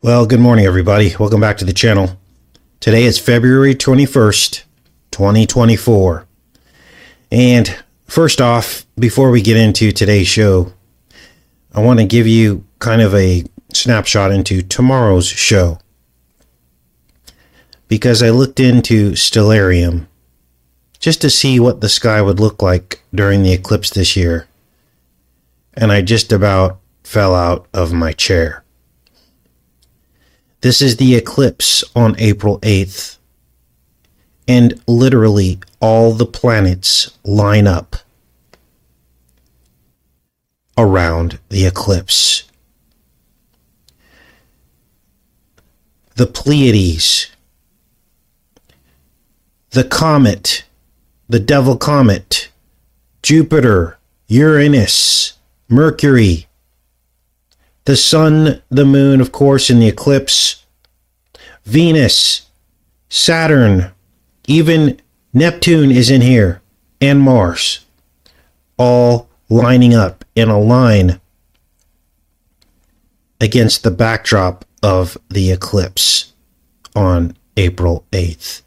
Well, good morning, everybody. Welcome back to the channel. Today is February 21st, 2024. And first off, before we get into today's show, I want to give you kind of a snapshot into tomorrow's show. Because I looked into Stellarium just to see what the sky would look like during the eclipse this year. And I just about fell out of my chair. This is the eclipse on April 8th. And literally all the planets line up around the eclipse. The Pleiades, the comet, the devil comet, Jupiter, Uranus, Mercury, the sun, the moon, of course, in the eclipse, Venus, Saturn, even Neptune is in here, and Mars, all lining up in a line against the backdrop of the eclipse on April 8th.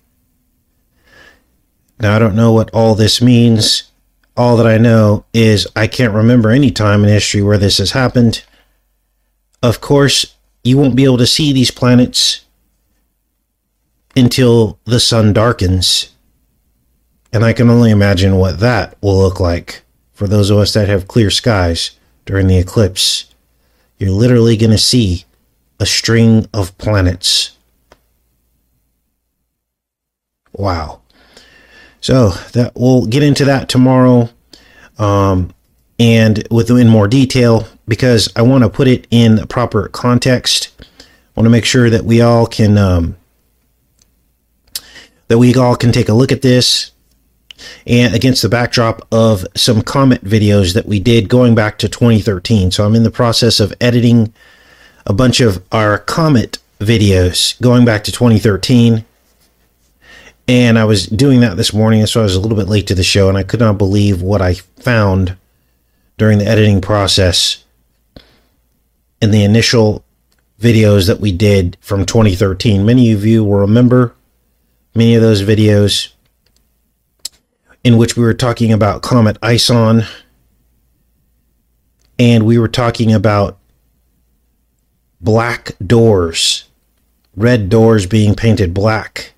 Now, I don't know what all this means. All that I know is I can't remember any time in history where this has happened. Of course, you won't be able to see these planets until the sun darkens. And I can only imagine what that will look like for those of us that have clear skies during the eclipse. You're literally going to see a string of planets. Wow. So that we'll get into that tomorrow. Um, and within more detail because I want to put it in proper context. I want to make sure that we all can um, that we all can take a look at this and against the backdrop of some comet videos that we did going back to 2013. So I'm in the process of editing a bunch of our comet videos going back to 2013. And I was doing that this morning, so I was a little bit late to the show, and I could not believe what I found during the editing process in the initial videos that we did from 2013. Many of you will remember many of those videos in which we were talking about Comet Ison and we were talking about black doors, red doors being painted black,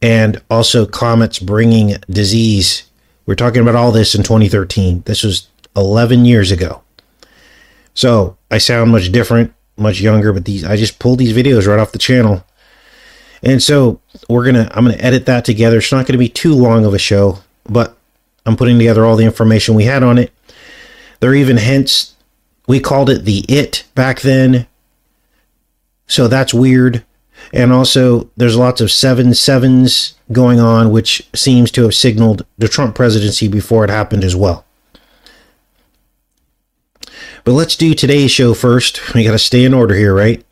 and also comets bringing disease. We're talking about all this in 2013. This was 11 years ago. So I sound much different, much younger, but these I just pulled these videos right off the channel. And so we're gonna I'm gonna edit that together. It's not gonna be too long of a show, but I'm putting together all the information we had on it. There even hints. We called it the it back then. So that's weird. And also, there's lots of seven sevens going on, which seems to have signaled the Trump presidency before it happened as well. But let's do today's show first. We got to stay in order here, right?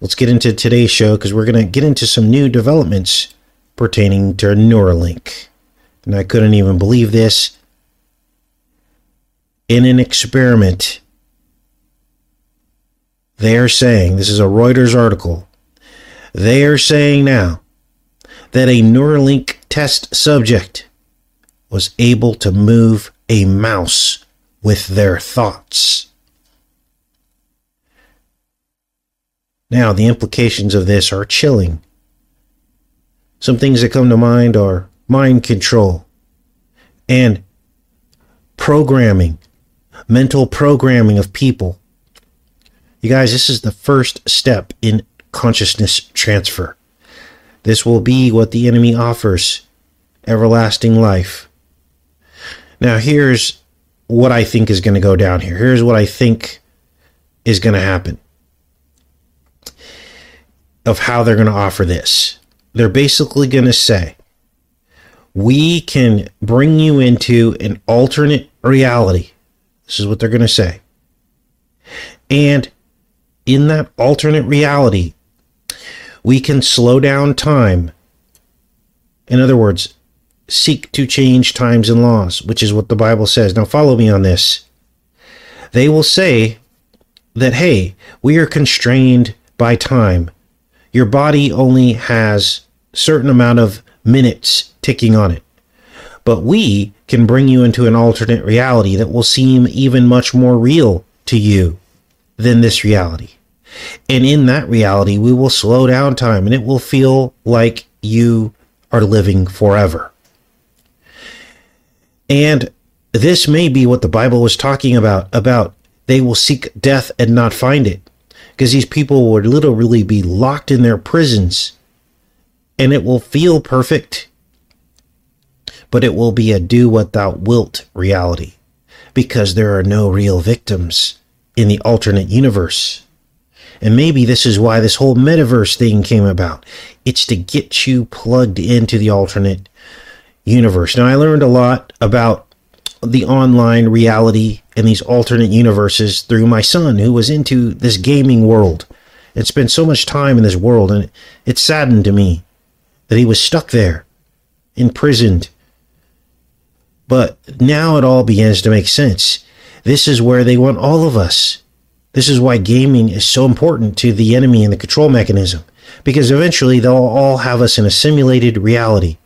Let's get into today's show because we're going to get into some new developments pertaining to Neuralink. And I couldn't even believe this. In an experiment, they are saying, this is a Reuters article, they are saying now that a Neuralink test subject was able to move a mouse with their thoughts. Now, the implications of this are chilling. Some things that come to mind are mind control and programming, mental programming of people. You guys, this is the first step in consciousness transfer. This will be what the enemy offers everlasting life. Now, here's what I think is going to go down here. Here's what I think is going to happen of how they're going to offer this. They're basically going to say, we can bring you into an alternate reality. This is what they're going to say. And in that alternate reality, we can slow down time. In other words, seek to change times and laws, which is what the Bible says. Now, follow me on this. They will say that, hey, we are constrained by time. Your body only has certain amount of minutes ticking on it. But we can bring you into an alternate reality that will seem even much more real to you than this reality. And in that reality, we will slow down time and it will feel like you are living forever. And this may be what the Bible was talking about about they will seek death and not find it because these people would literally be locked in their prisons and it will feel perfect but it will be a do what thou wilt reality because there are no real victims in the alternate universe. And maybe this is why this whole metaverse thing came about. It's to get you plugged into the alternate universe. Now, I learned a lot about the online reality and these alternate universes through my son, who was into this gaming world and spent so much time in this world. And it saddened to me that he was stuck there, imprisoned, but now it all begins to make sense. This is where they want all of us. This is why gaming is so important to the enemy and the control mechanism, because eventually they'll all have us in a simulated reality.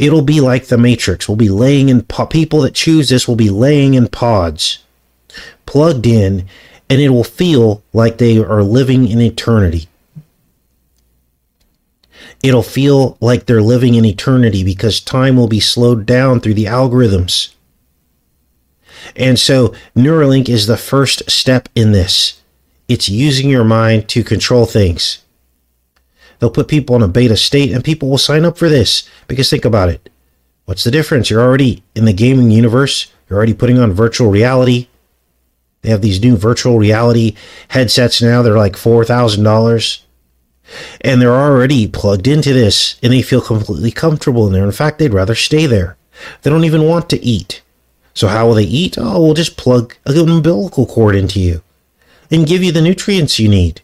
It'll be like the Matrix. We'll be laying in po- people that choose this will be laying in pods, plugged in, and it will feel like they are living in eternity it'll feel like they're living in eternity because time will be slowed down through the algorithms. And so Neuralink is the first step in this. It's using your mind to control things. They'll put people in a beta state and people will sign up for this because think about it. What's the difference? You're already in the gaming universe. You're already putting on virtual reality. They have these new virtual reality headsets now. They're like $4,000 and they're already plugged into this and they feel completely comfortable in there. In fact, they'd rather stay there. They don't even want to eat. So how will they eat? Oh, we'll just plug an umbilical cord into you and give you the nutrients you need.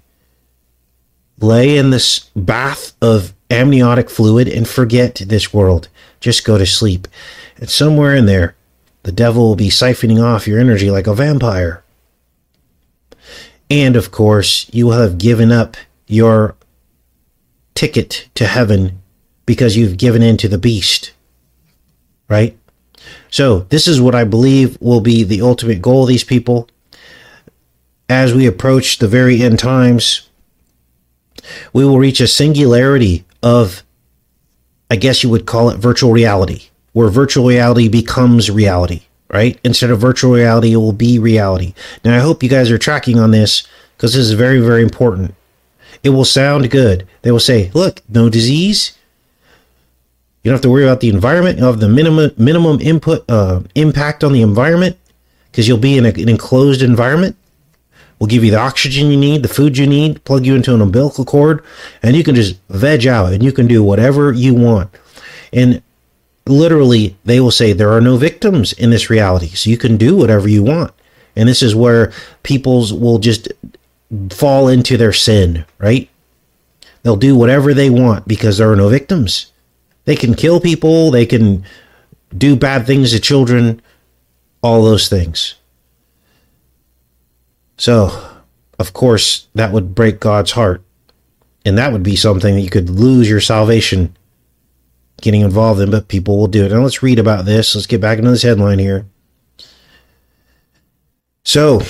Lay in this bath of amniotic fluid and forget this world. Just go to sleep. And somewhere in there, the devil will be siphoning off your energy like a vampire. And of course, you will have given up your ticket to heaven because you've given in to the beast. Right? So, this is what I believe will be the ultimate goal of these people. As we approach the very end times, we will reach a singularity of, I guess you would call it virtual reality, where virtual reality becomes reality, right? Instead of virtual reality, it will be reality. Now, I hope you guys are tracking on this because this is very, very important. It will sound good. They will say, look, no disease. You don't have to worry about the environment. Have the minimum minimum input uh, impact on the environment because you'll be in a, an enclosed environment. We'll give you the oxygen you need, the food you need, plug you into an umbilical cord, and you can just veg out and you can do whatever you want. And literally, they will say there are no victims in this reality, so you can do whatever you want. And this is where peoples will just fall into their sin, right? They'll do whatever they want because there are no victims. They can kill people, they can do bad things to children, all those things. So, of course, that would break God's heart. And that would be something that you could lose your salvation getting involved in, but people will do it. Now let's read about this. Let's get back into this headline here. So,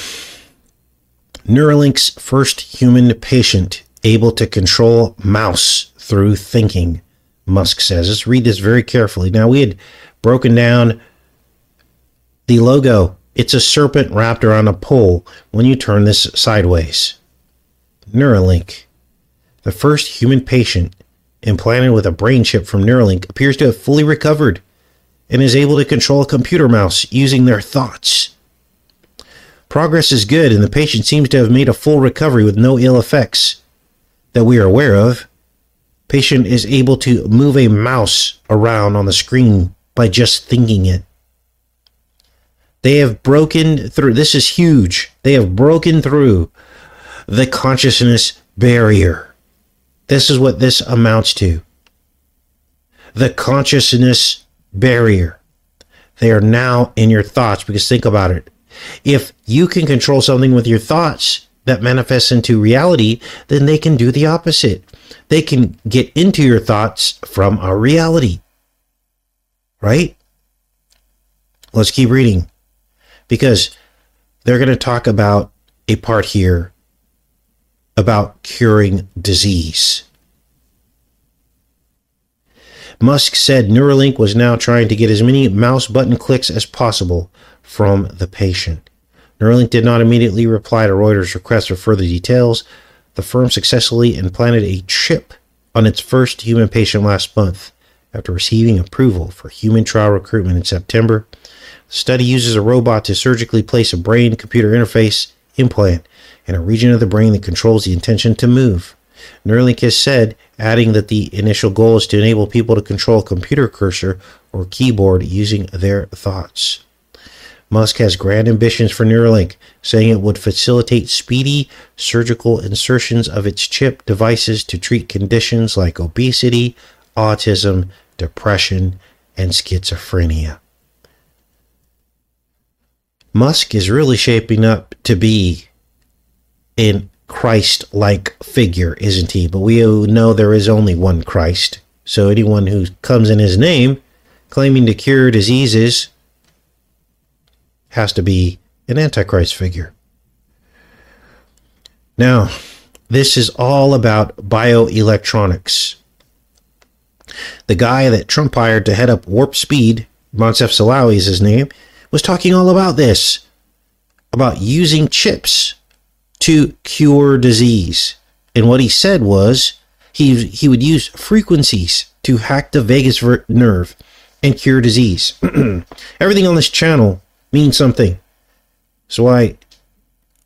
Neuralink's first human patient able to control mouse through thinking, Musk says. Let's read this very carefully. Now, we had broken down the logo. It's a serpent wrapped around a pole when you turn this sideways. Neuralink. The first human patient implanted with a brain chip from Neuralink appears to have fully recovered and is able to control a computer mouse using their thoughts. Progress is good, and the patient seems to have made a full recovery with no ill effects that we are aware of. Patient is able to move a mouse around on the screen by just thinking it. They have broken through, this is huge. They have broken through the consciousness barrier. This is what this amounts to. The consciousness barrier. They are now in your thoughts because think about it. If you can control something with your thoughts, that manifests into reality, then they can do the opposite. They can get into your thoughts from a reality. Right? Let's keep reading because they're going to talk about a part here about curing disease. Musk said Neuralink was now trying to get as many mouse button clicks as possible from the patient. Neuralink did not immediately reply to Reuters' request for further details. The firm successfully implanted a chip on its first human patient last month after receiving approval for human trial recruitment in September. The study uses a robot to surgically place a brain computer interface implant in a region of the brain that controls the intention to move. Neuralink has said, adding that the initial goal is to enable people to control a computer cursor or keyboard using their thoughts. Musk has grand ambitions for Neuralink, saying it would facilitate speedy surgical insertions of its chip devices to treat conditions like obesity, autism, depression, and schizophrenia. Musk is really shaping up to be an Christ like figure, isn't he? But we know there is only one Christ. So anyone who comes in his name claiming to cure diseases has to be an Antichrist figure. Now, this is all about bioelectronics. The guy that Trump hired to head up Warp Speed, Moncef Slaoui is his name, was talking all about this about using chips to cure disease. And what he said was he, he would use frequencies to hack the vagus nerve and cure disease. Everything on this channel means something. So I,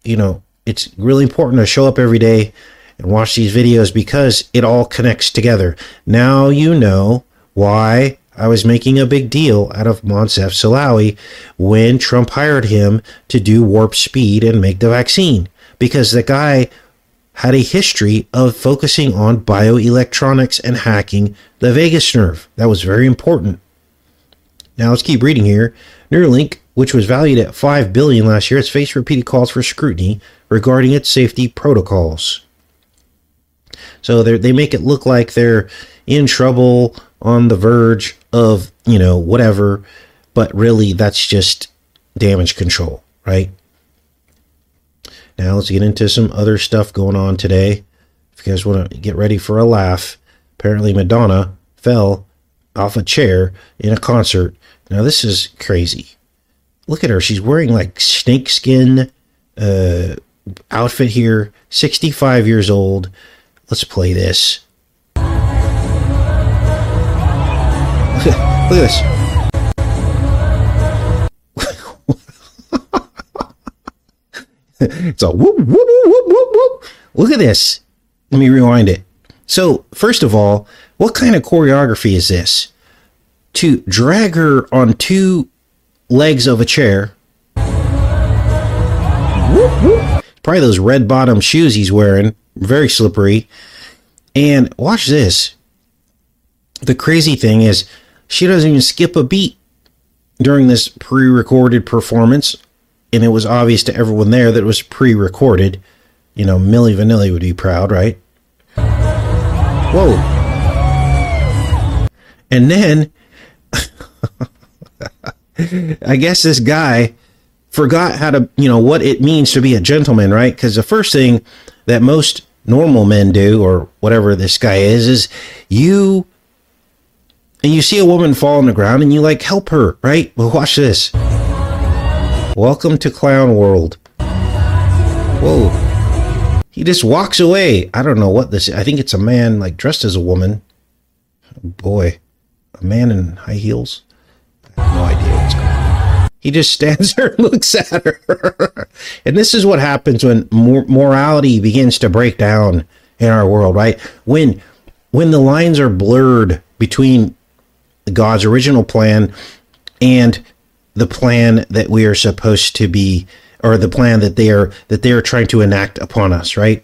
you know, it's really important to show up every day and watch these videos because it all connects together. Now you know why I was making a big deal out of Moncef Slaoui when Trump hired him to do warp speed and make the vaccine because the guy had a history of focusing on bioelectronics and hacking the vagus nerve. That was very important. Now let's keep reading here. Neuralink, which was valued at 5 billion last year, has faced repeated calls for scrutiny regarding its safety protocols. So they make it look like they're in trouble on the verge of, you know, whatever, but really that's just damage control, right? Now let's get into some other stuff going on today. If you guys want to get ready for a laugh, apparently Madonna fell off a chair in a concert. Now this is crazy. Look at her. She's wearing like snakeskin uh, outfit here. 65 years old. Let's play this. Look at, look at this. it's all whoop, whoop, whoop, whoop, whoop. Look at this. Let me rewind it. So, first of all, what kind of choreography is this? To drag her on two legs of a chair. Whoop, whoop. Probably those red bottom shoes he's wearing. Very slippery. And watch this. The crazy thing is, she doesn't even skip a beat during this pre recorded performance and it was obvious to everyone there that it was pre-recorded. You know, Milli Vanilli would be proud, right? Whoa. And then I guess this guy forgot how to, you know, what it means to be a gentleman, right? Because the first thing that most normal men do, or whatever this guy is, is you and you see a woman fall on the ground and you like help her, right? Well, watch this. Welcome to Clown World. Whoa. He just walks away. I don't know what this is. I think it's a man like dressed as a woman. Oh boy. A man in high heels. He just stands there and looks at her. and this is what happens when mor- morality begins to break down in our world, right? When when the lines are blurred between God's original plan and the plan that we are supposed to be or the plan that they are that they are trying to enact upon us, right?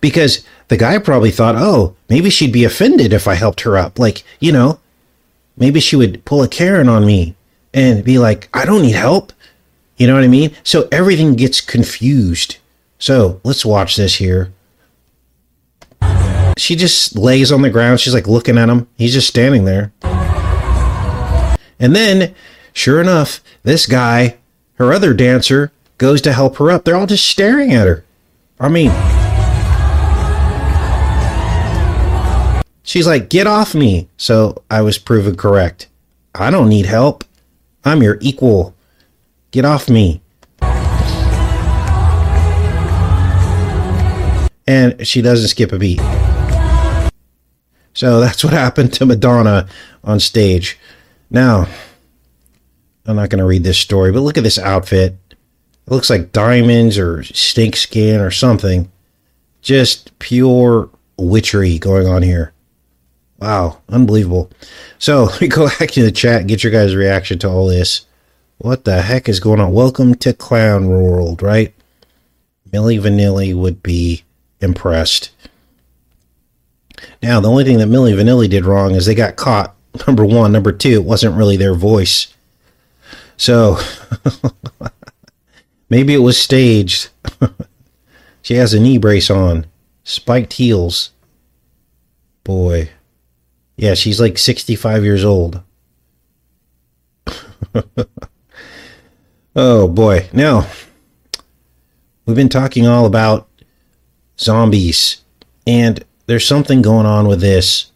Because the guy probably thought, "Oh, maybe she'd be offended if I helped her up." Like, you know, maybe she would pull a Karen on me and be like, "I don't need help." You know what I mean? So everything gets confused So let's watch this here. She just lays on the ground. She's like looking at him. He's just standing there. And then, sure enough, this guy, her other dancer, goes to help her up. They're all just staring at her. I mean, she's like, get off me. So I was proven correct. I don't need help. I'm your equal. Get off me. And she doesn't skip a beat. So that's what happened to Madonna on stage. Now, I'm not going to read this story, but look at this outfit. It looks like diamonds or stink skin or something. Just pure witchery going on here. Wow, unbelievable. So let me go back to the chat and get your guys' reaction to all this. What the heck is going on? Welcome to Clown World, right? Milli Vanilli would be impressed. Now, the only thing that Milli Vanilli did wrong is they got caught. Number one. Number two, it wasn't really their voice. So, maybe it was staged. she has a knee brace on, spiked heels. Boy. Yeah, she's like 65 years old. oh boy. Now, we've been talking all about zombies, and there's something going on with this.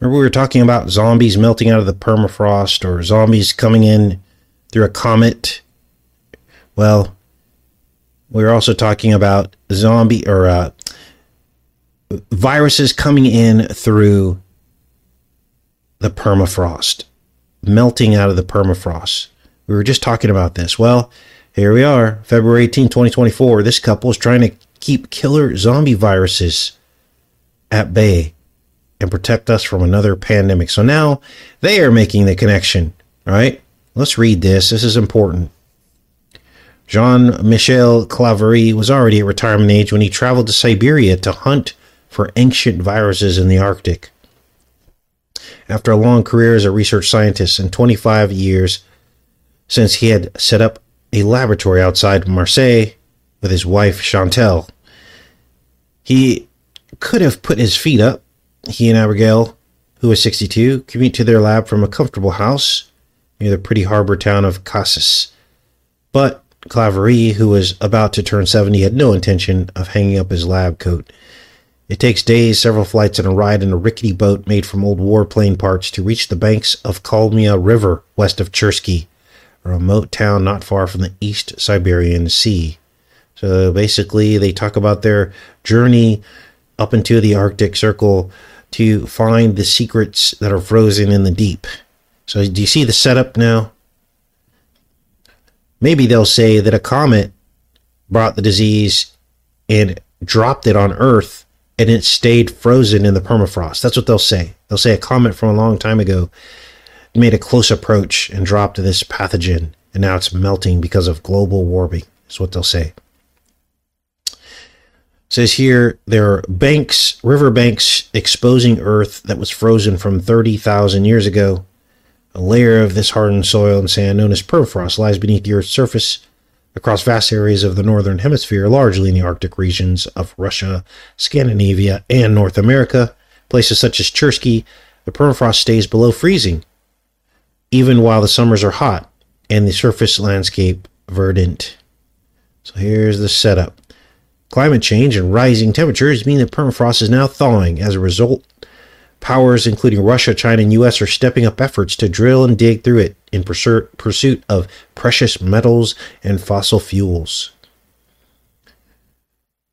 Remember, we were talking about zombies melting out of the permafrost or zombies coming in through a comet? Well, we are also talking about zombie or uh, viruses coming in through the permafrost, melting out of the permafrost. We were just talking about this. Well, here we are, February 18, 2024. This couple is trying to keep killer zombie viruses at bay and protect us from another pandemic. So now they are making the connection, right? Let's read this. This is important. Jean Michel Claverie was already at retirement age when he traveled to Siberia to hunt for ancient viruses in the Arctic. After a long career as a research scientist and 25 years since he had set up a laboratory outside Marseille with his wife Chantal, he could have put his feet up. He and Abergel, who was 62, commute to their lab from a comfortable house near the pretty harbor town of Cassis. But Claverie, who was about to turn 70, had no intention of hanging up his lab coat. It takes days, several flights, and a ride in a rickety boat made from old warplane parts to reach the banks of Kolyma River west of Chersky, a remote town not far from the East Siberian Sea. So basically, they talk about their journey up into the Arctic Circle to find the secrets that are frozen in the deep. So, do you see the setup now? Maybe they'll say that a comet brought the disease and dropped it on Earth and it stayed frozen in the permafrost. That's what they'll say. They'll say a comet from a long time ago made a close approach and dropped this pathogen, and now it's melting because of global warming. Is what they'll say. It says here there are banks, river banks exposing Earth that was frozen from 30,000 years ago. A layer of this hardened soil and sand, known as permafrost, lies beneath the Earth's surface across vast areas of the northern hemisphere, largely in the Arctic regions of Russia, Scandinavia, and North America. Places such as Chersky, the permafrost stays below freezing, even while the summers are hot and the surface landscape verdant. So here's the setup. Climate change and rising temperatures mean that permafrost is now thawing. As a result, Powers, including Russia, China, and US, are stepping up efforts to drill and dig through it in pursuit of precious metals and fossil fuels.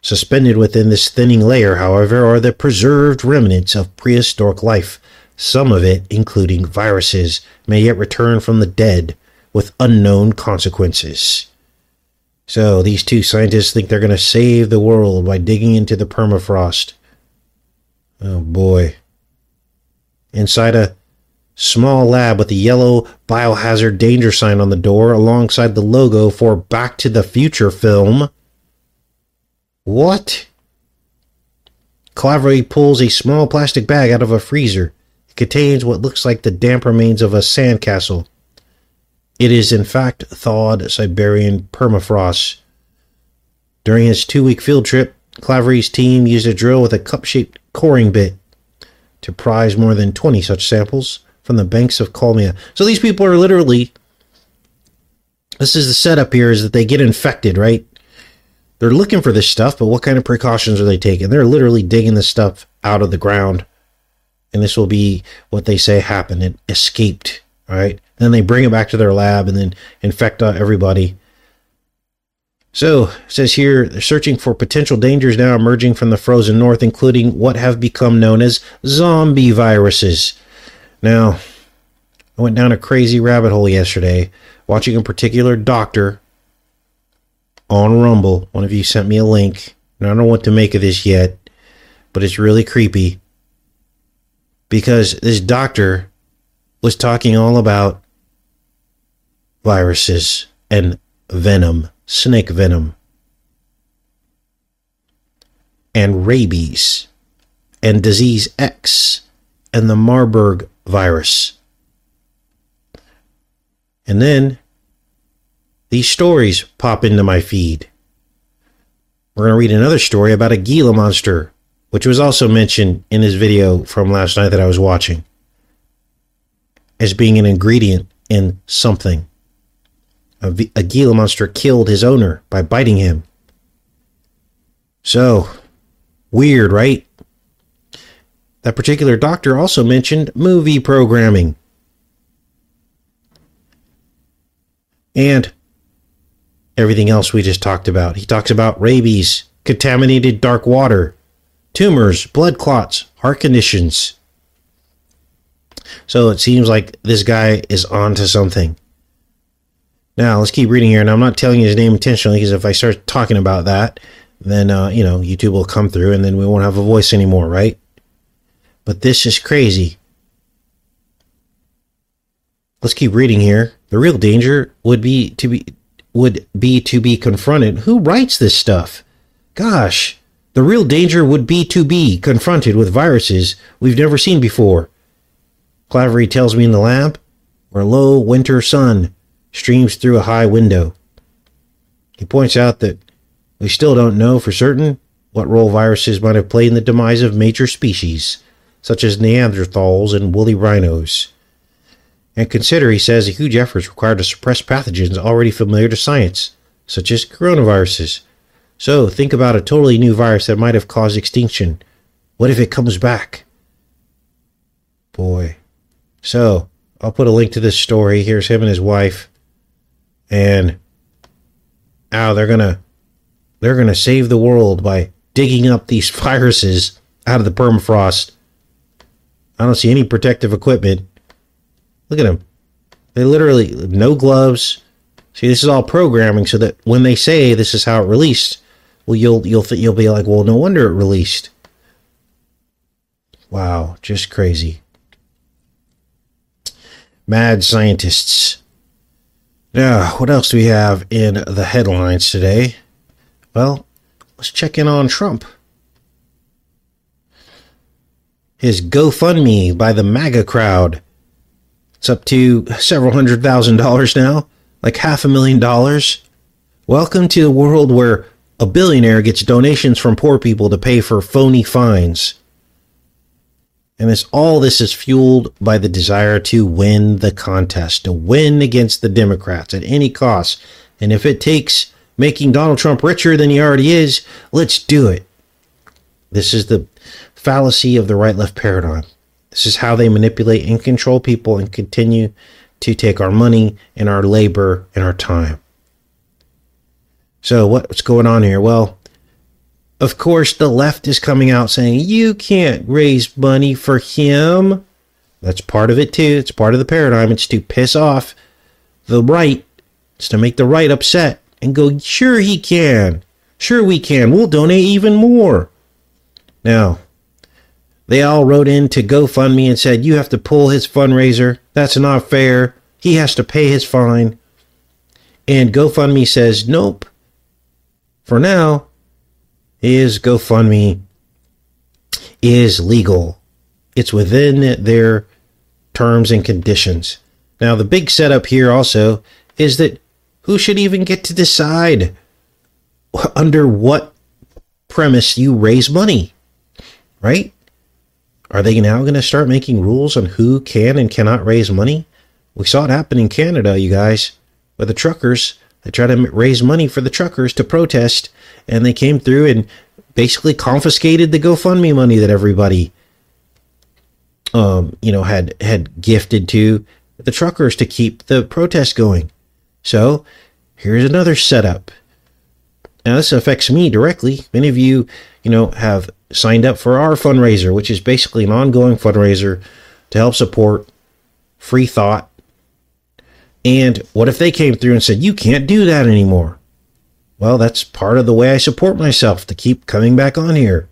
Suspended within this thinning layer, however, are the preserved remnants of prehistoric life. Some of it, including viruses, may yet return from the dead with unknown consequences. So, these two scientists think they're going to save the world by digging into the permafrost. Oh boy inside a small lab with a yellow biohazard danger sign on the door alongside the logo for Back to the Future film. What? Claverie pulls a small plastic bag out of a freezer. It contains what looks like the damp remains of a sandcastle. It is, in fact, thawed Siberian permafrost. During his two week field trip, Claverie's team used a drill with a cup shaped coring bit to prize more than 20 such samples from the banks of Kolyma. So these people are literally. This is the setup here is that they get infected, right? They're looking for this stuff, but what kind of precautions are they taking? They're literally digging this stuff out of the ground. And this will be what they say happened. It escaped, right? Then they bring it back to their lab and then infect uh, everybody. So, it says here, they're searching for potential dangers now emerging from the frozen north, including what have become known as zombie viruses. Now, I went down a crazy rabbit hole yesterday watching a particular doctor on Rumble. One of you sent me a link, and I don't know what to make of this yet, but it's really creepy because this doctor was talking all about viruses and venom, snake venom, and rabies, and disease X, and the Marburg virus. And then these stories pop into my feed. We're going to read another story about a Gila monster, which was also mentioned in his video from last night that I was watching as being an ingredient in something. A, Gila monster killed his owner by biting him. So, weird, right? That particular doctor also mentioned movie programming. And everything else we just talked about. He talks about rabies, contaminated dark water, tumors, blood clots, heart conditions. So it seems like this guy is on to something. Now, let's keep reading here, and I'm not telling you his name intentionally because if I start talking about that, then, uh, you know, YouTube will come through and then we won't have a voice anymore, right? But this is crazy. Let's keep reading here. The real danger would be to be would be to be confronted. Who writes this stuff? Gosh, the real danger would be to be confronted with viruses we've never seen before. Claverie tells me in the lab, where low winter sun streams through a high window. He points out that we still don't know for certain what role viruses might have played in the demise of major species, such as Neanderthals and woolly rhinos. And consider, he says, the huge efforts required to suppress pathogens already familiar to science, such as coronaviruses. So, think about a totally new virus that might have caused extinction. What if it comes back? Boy. So, I'll put a link to this story. Here's him and his wife. And ow, they're gonna they're gonna save the world by digging up these viruses out of the permafrost. I don't see any protective equipment. Look at them. They literally no gloves. See, this is all programming so that when they say this is how it released, well, you'll you'll you'll be like, well, no wonder it released. Wow, just crazy. Mad scientists. Now, what else do we have in the headlines today? Well, let's check in on Trump. His GoFundMe by the MAGA crowd it's up to several hundred thousand dollars now, like half a million dollars. Welcome to the world where a billionaire gets donations from poor people to pay for phony fines. And this all this is fueled by the desire to win the contest, to win against the Democrats at any cost. And if it takes making Donald Trump richer than he already is, let's do it. This is the fallacy of the right left paradigm. This is how they manipulate and control people and continue to take our money and our labor and our time. So, what's going on here? Well, of course, the left is coming out saying, you can't raise money for him. That's part of it, too. It's part of the paradigm. It's to piss off the right. It's to make the right upset and go, sure, he can. Sure, we can. We'll donate even more. Now, they all wrote in to GoFundMe and said, You have to pull his fundraiser. That's not fair. He has to pay his fine. And GoFundMe says, Nope. For now, his GoFundMe is legal. It's within their terms and conditions. Now, the big setup here also is that who should even get to decide under what premise you raise money, right? Are they now going to start making rules on who can and cannot raise money? We saw it happen in Canada, you guys, with the truckers. They tried to raise money for the truckers to protest, and they came through and basically confiscated the GoFundMe money that everybody, um, you know, had had gifted to the truckers to keep the protest going. So here's another setup. Now this affects me directly. Many of you, you know, have signed up for our fundraiser, which is basically an ongoing fundraiser to help support free thought. And what if they came through and said, you can't do that anymore? Well, that's part of the way I support myself to keep coming back on here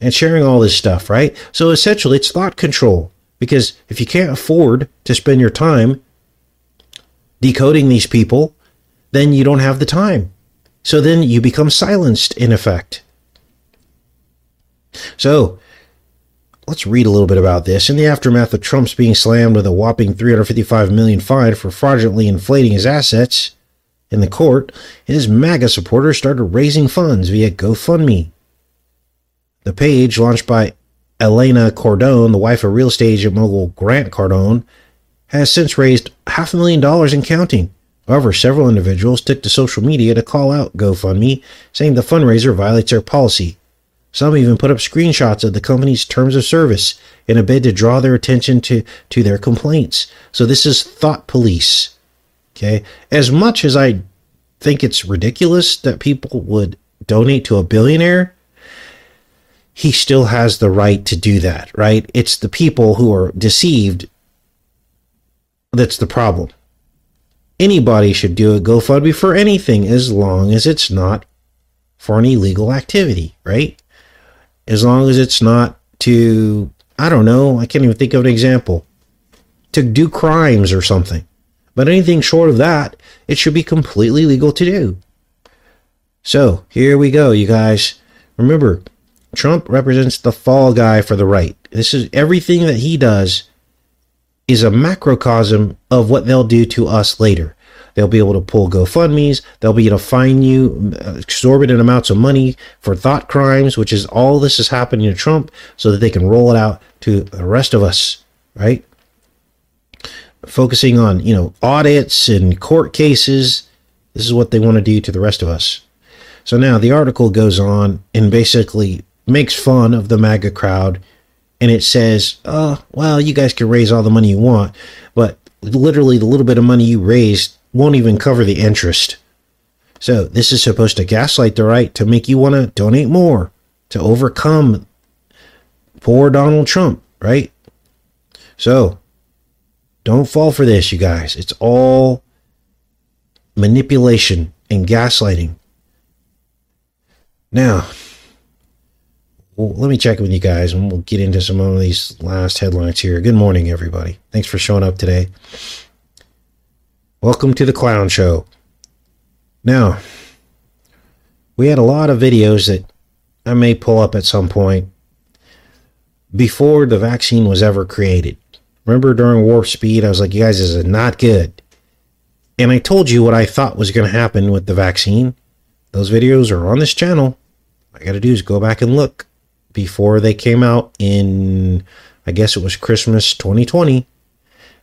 and sharing all this stuff, right? So essentially, it's thought control. Because if you can't afford to spend your time decoding these people, then you don't have the time. So then you become silenced in effect. So let's read a little bit about this. In the aftermath of Trump's being slammed with a whopping 355 million fine for fraudulently inflating his assets in the court, his MAGA supporters started raising funds via GoFundMe. The page, launched by Elena Cardone, the wife of real estate agent mogul Grant Cardone, has since raised half a million dollars and counting. However, several individuals took to social media to call out GoFundMe, saying the fundraiser violates their policy. Some even put up screenshots of the company's terms of service in a bid to draw their attention to, to their complaints. So this is thought police. Okay. As much as I think it's ridiculous that people would donate to a billionaire, he still has the right to do that, right? It's the people who are deceived that's the problem. Anybody should do a GoFundMe for anything as long as it's not for an illegal activity, right? As long as it's not to, I don't know, I can't even think of an example, to do crimes or something. But anything short of that, it should be completely legal to do. So here we go, you guys. Remember, Trump represents the fall guy for the right. This is everything that he does is a macrocosm of what they'll do to us later. They'll be able to pull GoFundMe's. They'll be able to fine you uh, exorbitant amounts of money for thought crimes, which is all this is happening to Trump so that they can roll it out to the rest of us, right? Focusing on, you know, audits and court cases. This is what they want to do to the rest of us. So now the article goes on and basically makes fun of the MAGA crowd and it says, oh, well, you guys can raise all the money you want, but literally the little bit of money you raised won't even cover the interest. So this is supposed to gaslight the right to make you want to donate more to overcome poor Donald Trump, right? So don't fall for this, you guys. It's all manipulation and gaslighting. Now, well, let me check with you guys and we'll get into some of these last headlines here. Good morning, everybody. Thanks for showing up today. Welcome to the Clown Show. Now, we had a lot of videos that I may pull up at some point before the vaccine was ever created. Remember during Warp Speed, I was like, you guys, this is not good. And I told you what I thought was going to happen with the vaccine. Those videos are on this channel. All I got to do is go back and look before they came out in, I guess it was Christmas 2020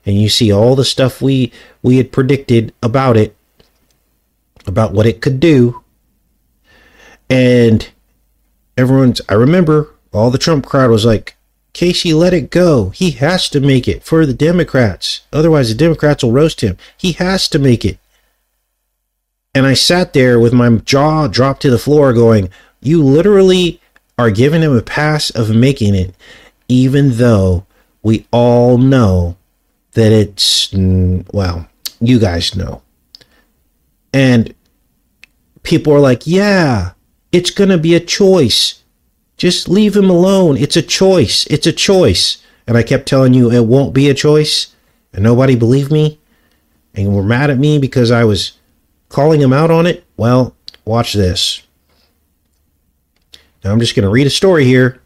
and you see all the stuff we we had predicted about it about what it could do. And everyone's i remember all the trump crowd was like casey let it go. He has to make it for the democrats. Otherwise the democrats will roast him. He has to make it. And i sat there with my jaw dropped to the floor going you literally are giving him a pass of making it even though we all know that it's, mm, well, you guys know. And people are like, yeah, it's going to be a choice. Just leave him alone. It's a choice. It's a choice. And I kept telling you it won't be a choice. And nobody believed me. And were mad at me because I was calling him out on it. Well, watch this. Now I'm just going to read a story here.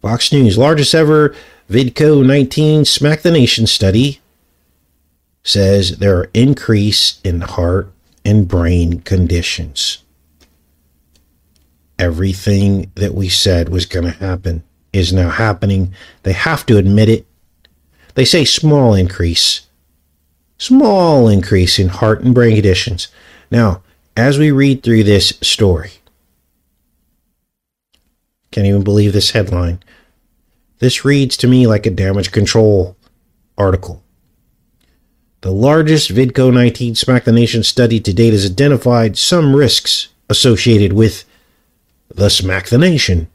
Fox News, largest ever COVID-19 Smack the Nation study says there are increase in heart and brain conditions. everything that we said was going to happen is now happening. They have to admit it. They say small increase, small increase in heart and brain conditions. Now, as we read through this story, can't even believe this headline. This reads to me like a damage control article. The largest VIDCO 19 Smack the Nation study to date has identified some risks associated with the Smack the Nation.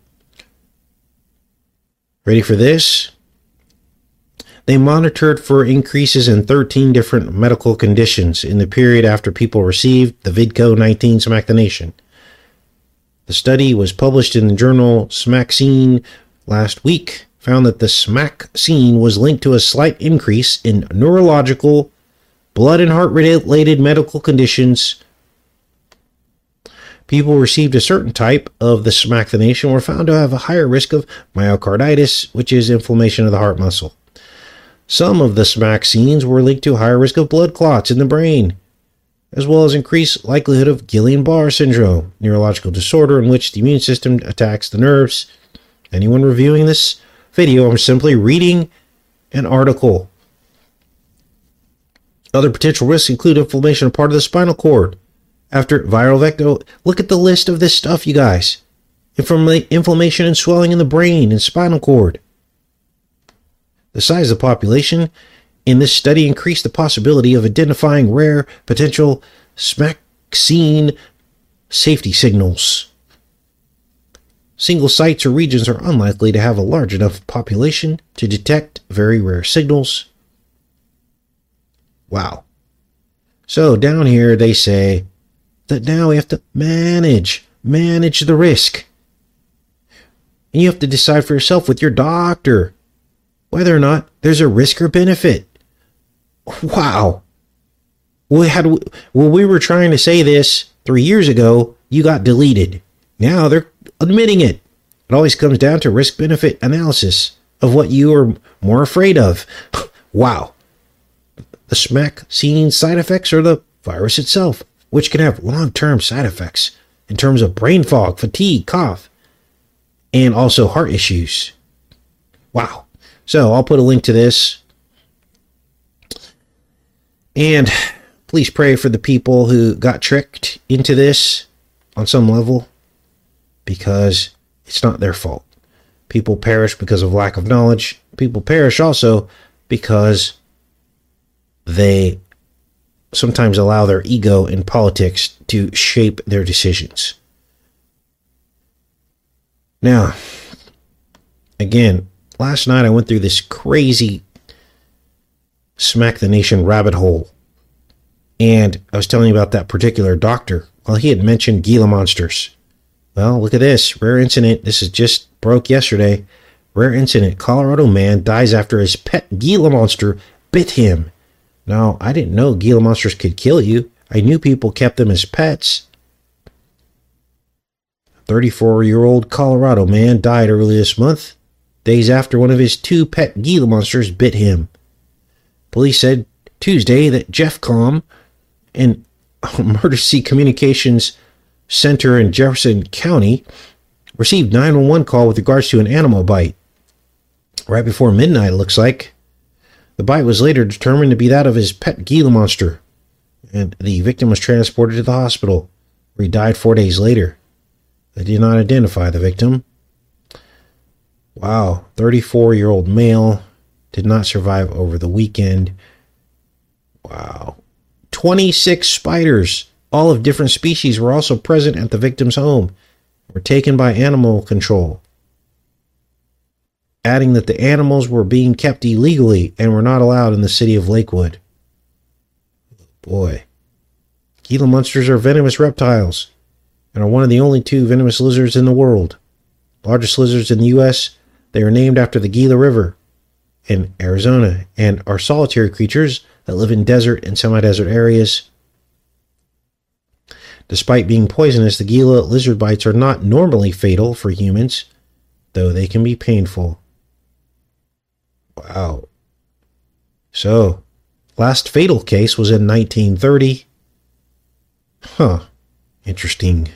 Ready for this? They monitored for increases in 13 different medical conditions in the period after people received the VIDCO 19 Smack the Nation. The study was published in the journal Smack SmackScene last week, found that the smack scene was linked to a slight increase in neurological, blood and heart related medical conditions people who received a certain type of the smack the nation were found to have a higher risk of myocarditis, which is inflammation of the heart muscle. Some of the smack scenes were linked to higher risk of blood clots in the brain, as well as increased likelihood of Guillain-Barré syndrome, neurological disorder in which the immune system attacks the nerves. Anyone reviewing this video, I'm simply reading an article. Other potential risks include inflammation of part of the spinal cord, after viral vector. Look at the list of this stuff, you guys. Inflammation and swelling in the brain and spinal cord. The size of the population in this study increased the possibility of identifying rare potential vaccine safety signals. Single sites or regions are unlikely to have a large enough population to detect very rare signals. Wow. So down here they say that now we have to manage, manage the risk. And you have to decide for yourself with your doctor whether or not there's a risk or benefit. Wow. We had when we were trying to say this three years ago, you got deleted. Now they're admitting it. It always comes down to risk benefit analysis of what you are more afraid of. wow. The smack scene side effects or the virus itself? which can have long term side effects in terms of brain fog, fatigue, cough, and also heart issues. Wow. So I'll put a link to this. And please pray for the people who got tricked into this on some level because it's not their fault. People perish because of lack of knowledge. People perish also because they sometimes allow their ego and politics to shape their decisions. Now, again, last night I went through this crazy smack the nation rabbit hole. And I was telling you about that particular doctor. Well, he had mentioned Gila monsters. Well, look at this rare incident. This is just broke yesterday. Rare incident. Colorado man dies after his pet Gila monster bit him now, I didn't know Gila monsters could kill you. I knew people kept them as pets. 34 year old Colorado man died early this month, days after one of his two pet Gila monsters bit him. Police said Tuesday that Jeff Com and Emergency Communications Center in Jefferson County received 911 call with regards to an animal bite. Right before midnight, it looks like. The bite was later determined to be that of his pet Gila monster, and the victim was transported to the hospital, where he died four days later. They did not identify the victim. Wow, 34 year old male did not survive over the weekend. Wow. 26 spiders, all of different species, were also present at the victim's home, were taken by animal control adding that the animals were being kept illegally and were not allowed in the city of Lakewood. Boy. Gila monsters are venomous reptiles and are one of the only two venomous lizards in the world. Largest lizards in the U.S., they are named after the Gila River in Arizona and are solitary creatures that live in desert and semi desert areas. Despite being poisonous, the Gila lizard bites are not normally fatal for humans, though they can be painful. Wow. So, last fatal case was in 1930. Huh. Interesting.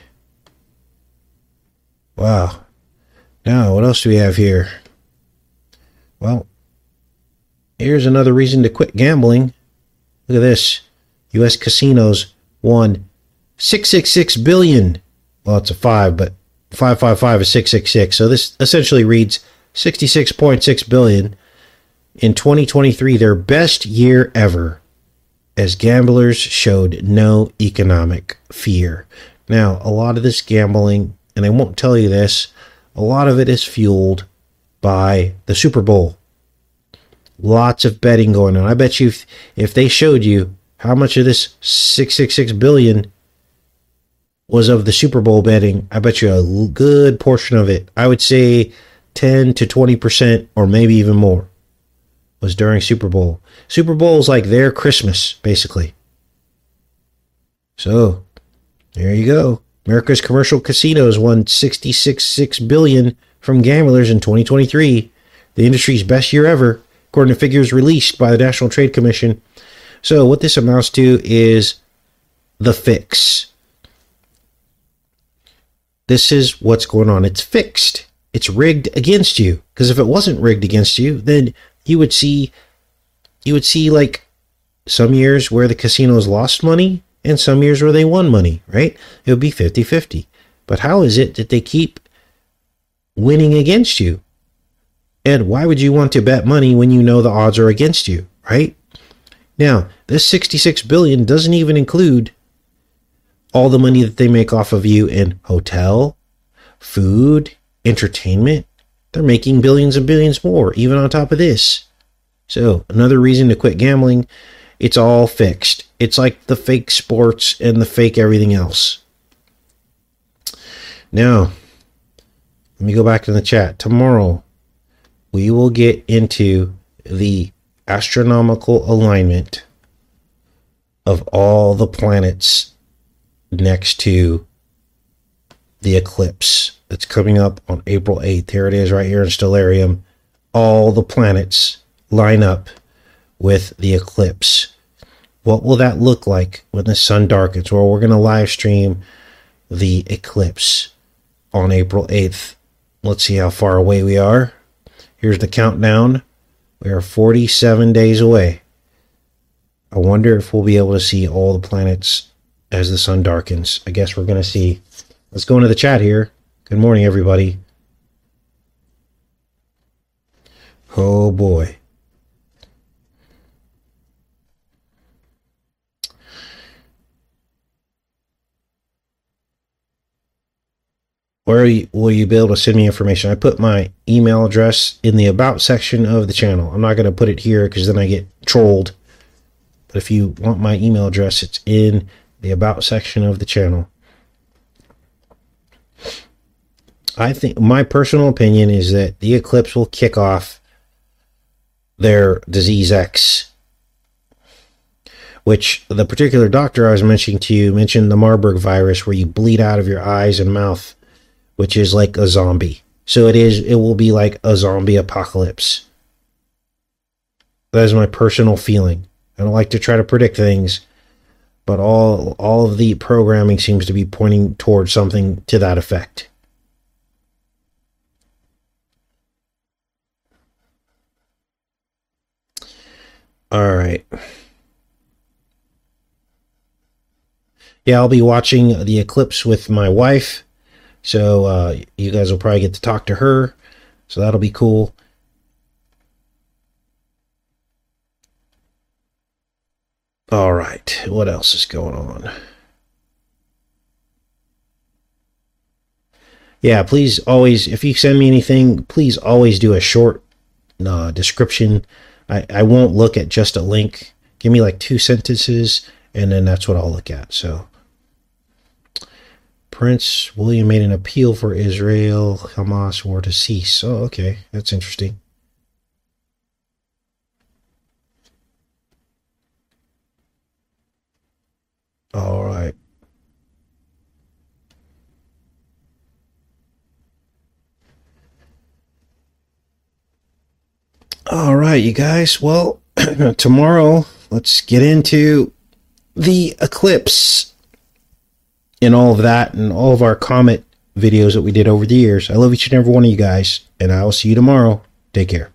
Wow. Now, what else do we have here? Well, here's another reason to quit gambling. Look at this. US casinos won 666 billion. Well, it's a 5, but 555 is 666. So this essentially reads 66.6 billion in 2023, their best year ever as gamblers showed no economic fear. Now, a lot of this gambling, and I won't tell you this, a lot of it is fueled by the Super Bowl. Lots of betting going on. I bet you if, if they showed you how much of this 666 billion was of the Super Bowl betting, I bet you a good portion of it, I would say 10 to 20% or maybe even more was during Super Bowl. Super Bowl is like their Christmas, basically. So, there you go. America's commercial casinos won 66.6 billion from gamblers in 2023, the industry's best year ever, according to figures released by the National Trade Commission. So, what this amounts to is the fix. This is what's going on. It's fixed. It's rigged against you. Because if it wasn't rigged against you, then you would see you would see like some years where the casinos lost money and some years where they won money, right? It would be 50-50. But how is it that they keep winning against you? And why would you want to bet money when you know the odds are against you, right? Now, this 66 billion doesn't even include all the money that they make off of you in hotel, food, entertainment, they're making billions and billions more, even on top of this. So, another reason to quit gambling, it's all fixed. It's like the fake sports and the fake everything else. Now, let me go back to the chat. Tomorrow, we will get into the astronomical alignment of all the planets next to the eclipse that's coming up on April 8th. Here it is right here in Stellarium. All the planets line up with the eclipse. What will that look like when the sun darkens? Well, we're going to live stream the eclipse on April 8th. Let's see how far away we are. Here's the countdown. We are 47 days away. I wonder if we'll be able to see all the planets as the sun darkens. I guess we're going to see. Let's go into the chat here. Good morning, everybody. Oh boy. Where will you be able to send me information? I put my email address in the About section of the channel. I'm not going to put it here because then I get trolled. But if you want my email address, it's in the About section of the channel. I think my personal opinion is that the eclipse will kick off their disease X, which the particular doctor I was mentioning to you mentioned the Marburg virus, where you bleed out of your eyes and mouth, which is like a zombie. So it is. It will be like a zombie apocalypse. That is my personal feeling. I don't like to try to predict things, but all all of the programming seems to be pointing towards something to that effect. All right. Yeah, I'll be watching the eclipse with my wife. So uh, you guys will probably get to talk to her. So that'll be cool. All right. What else is going on? Yeah, please always, if you send me anything, please always do a short uh, description I, I won't look at just a link. Give me like two sentences, and then that's what I'll look at. So, Prince William made an appeal for Israel Hamas war to cease. Oh, okay. That's interesting. All right. All right, you guys. Well, tomorrow, let's get into the eclipse and all of that and all of our comet videos that we did over the years. I love each and every one of you guys, and I will see you tomorrow. Take care.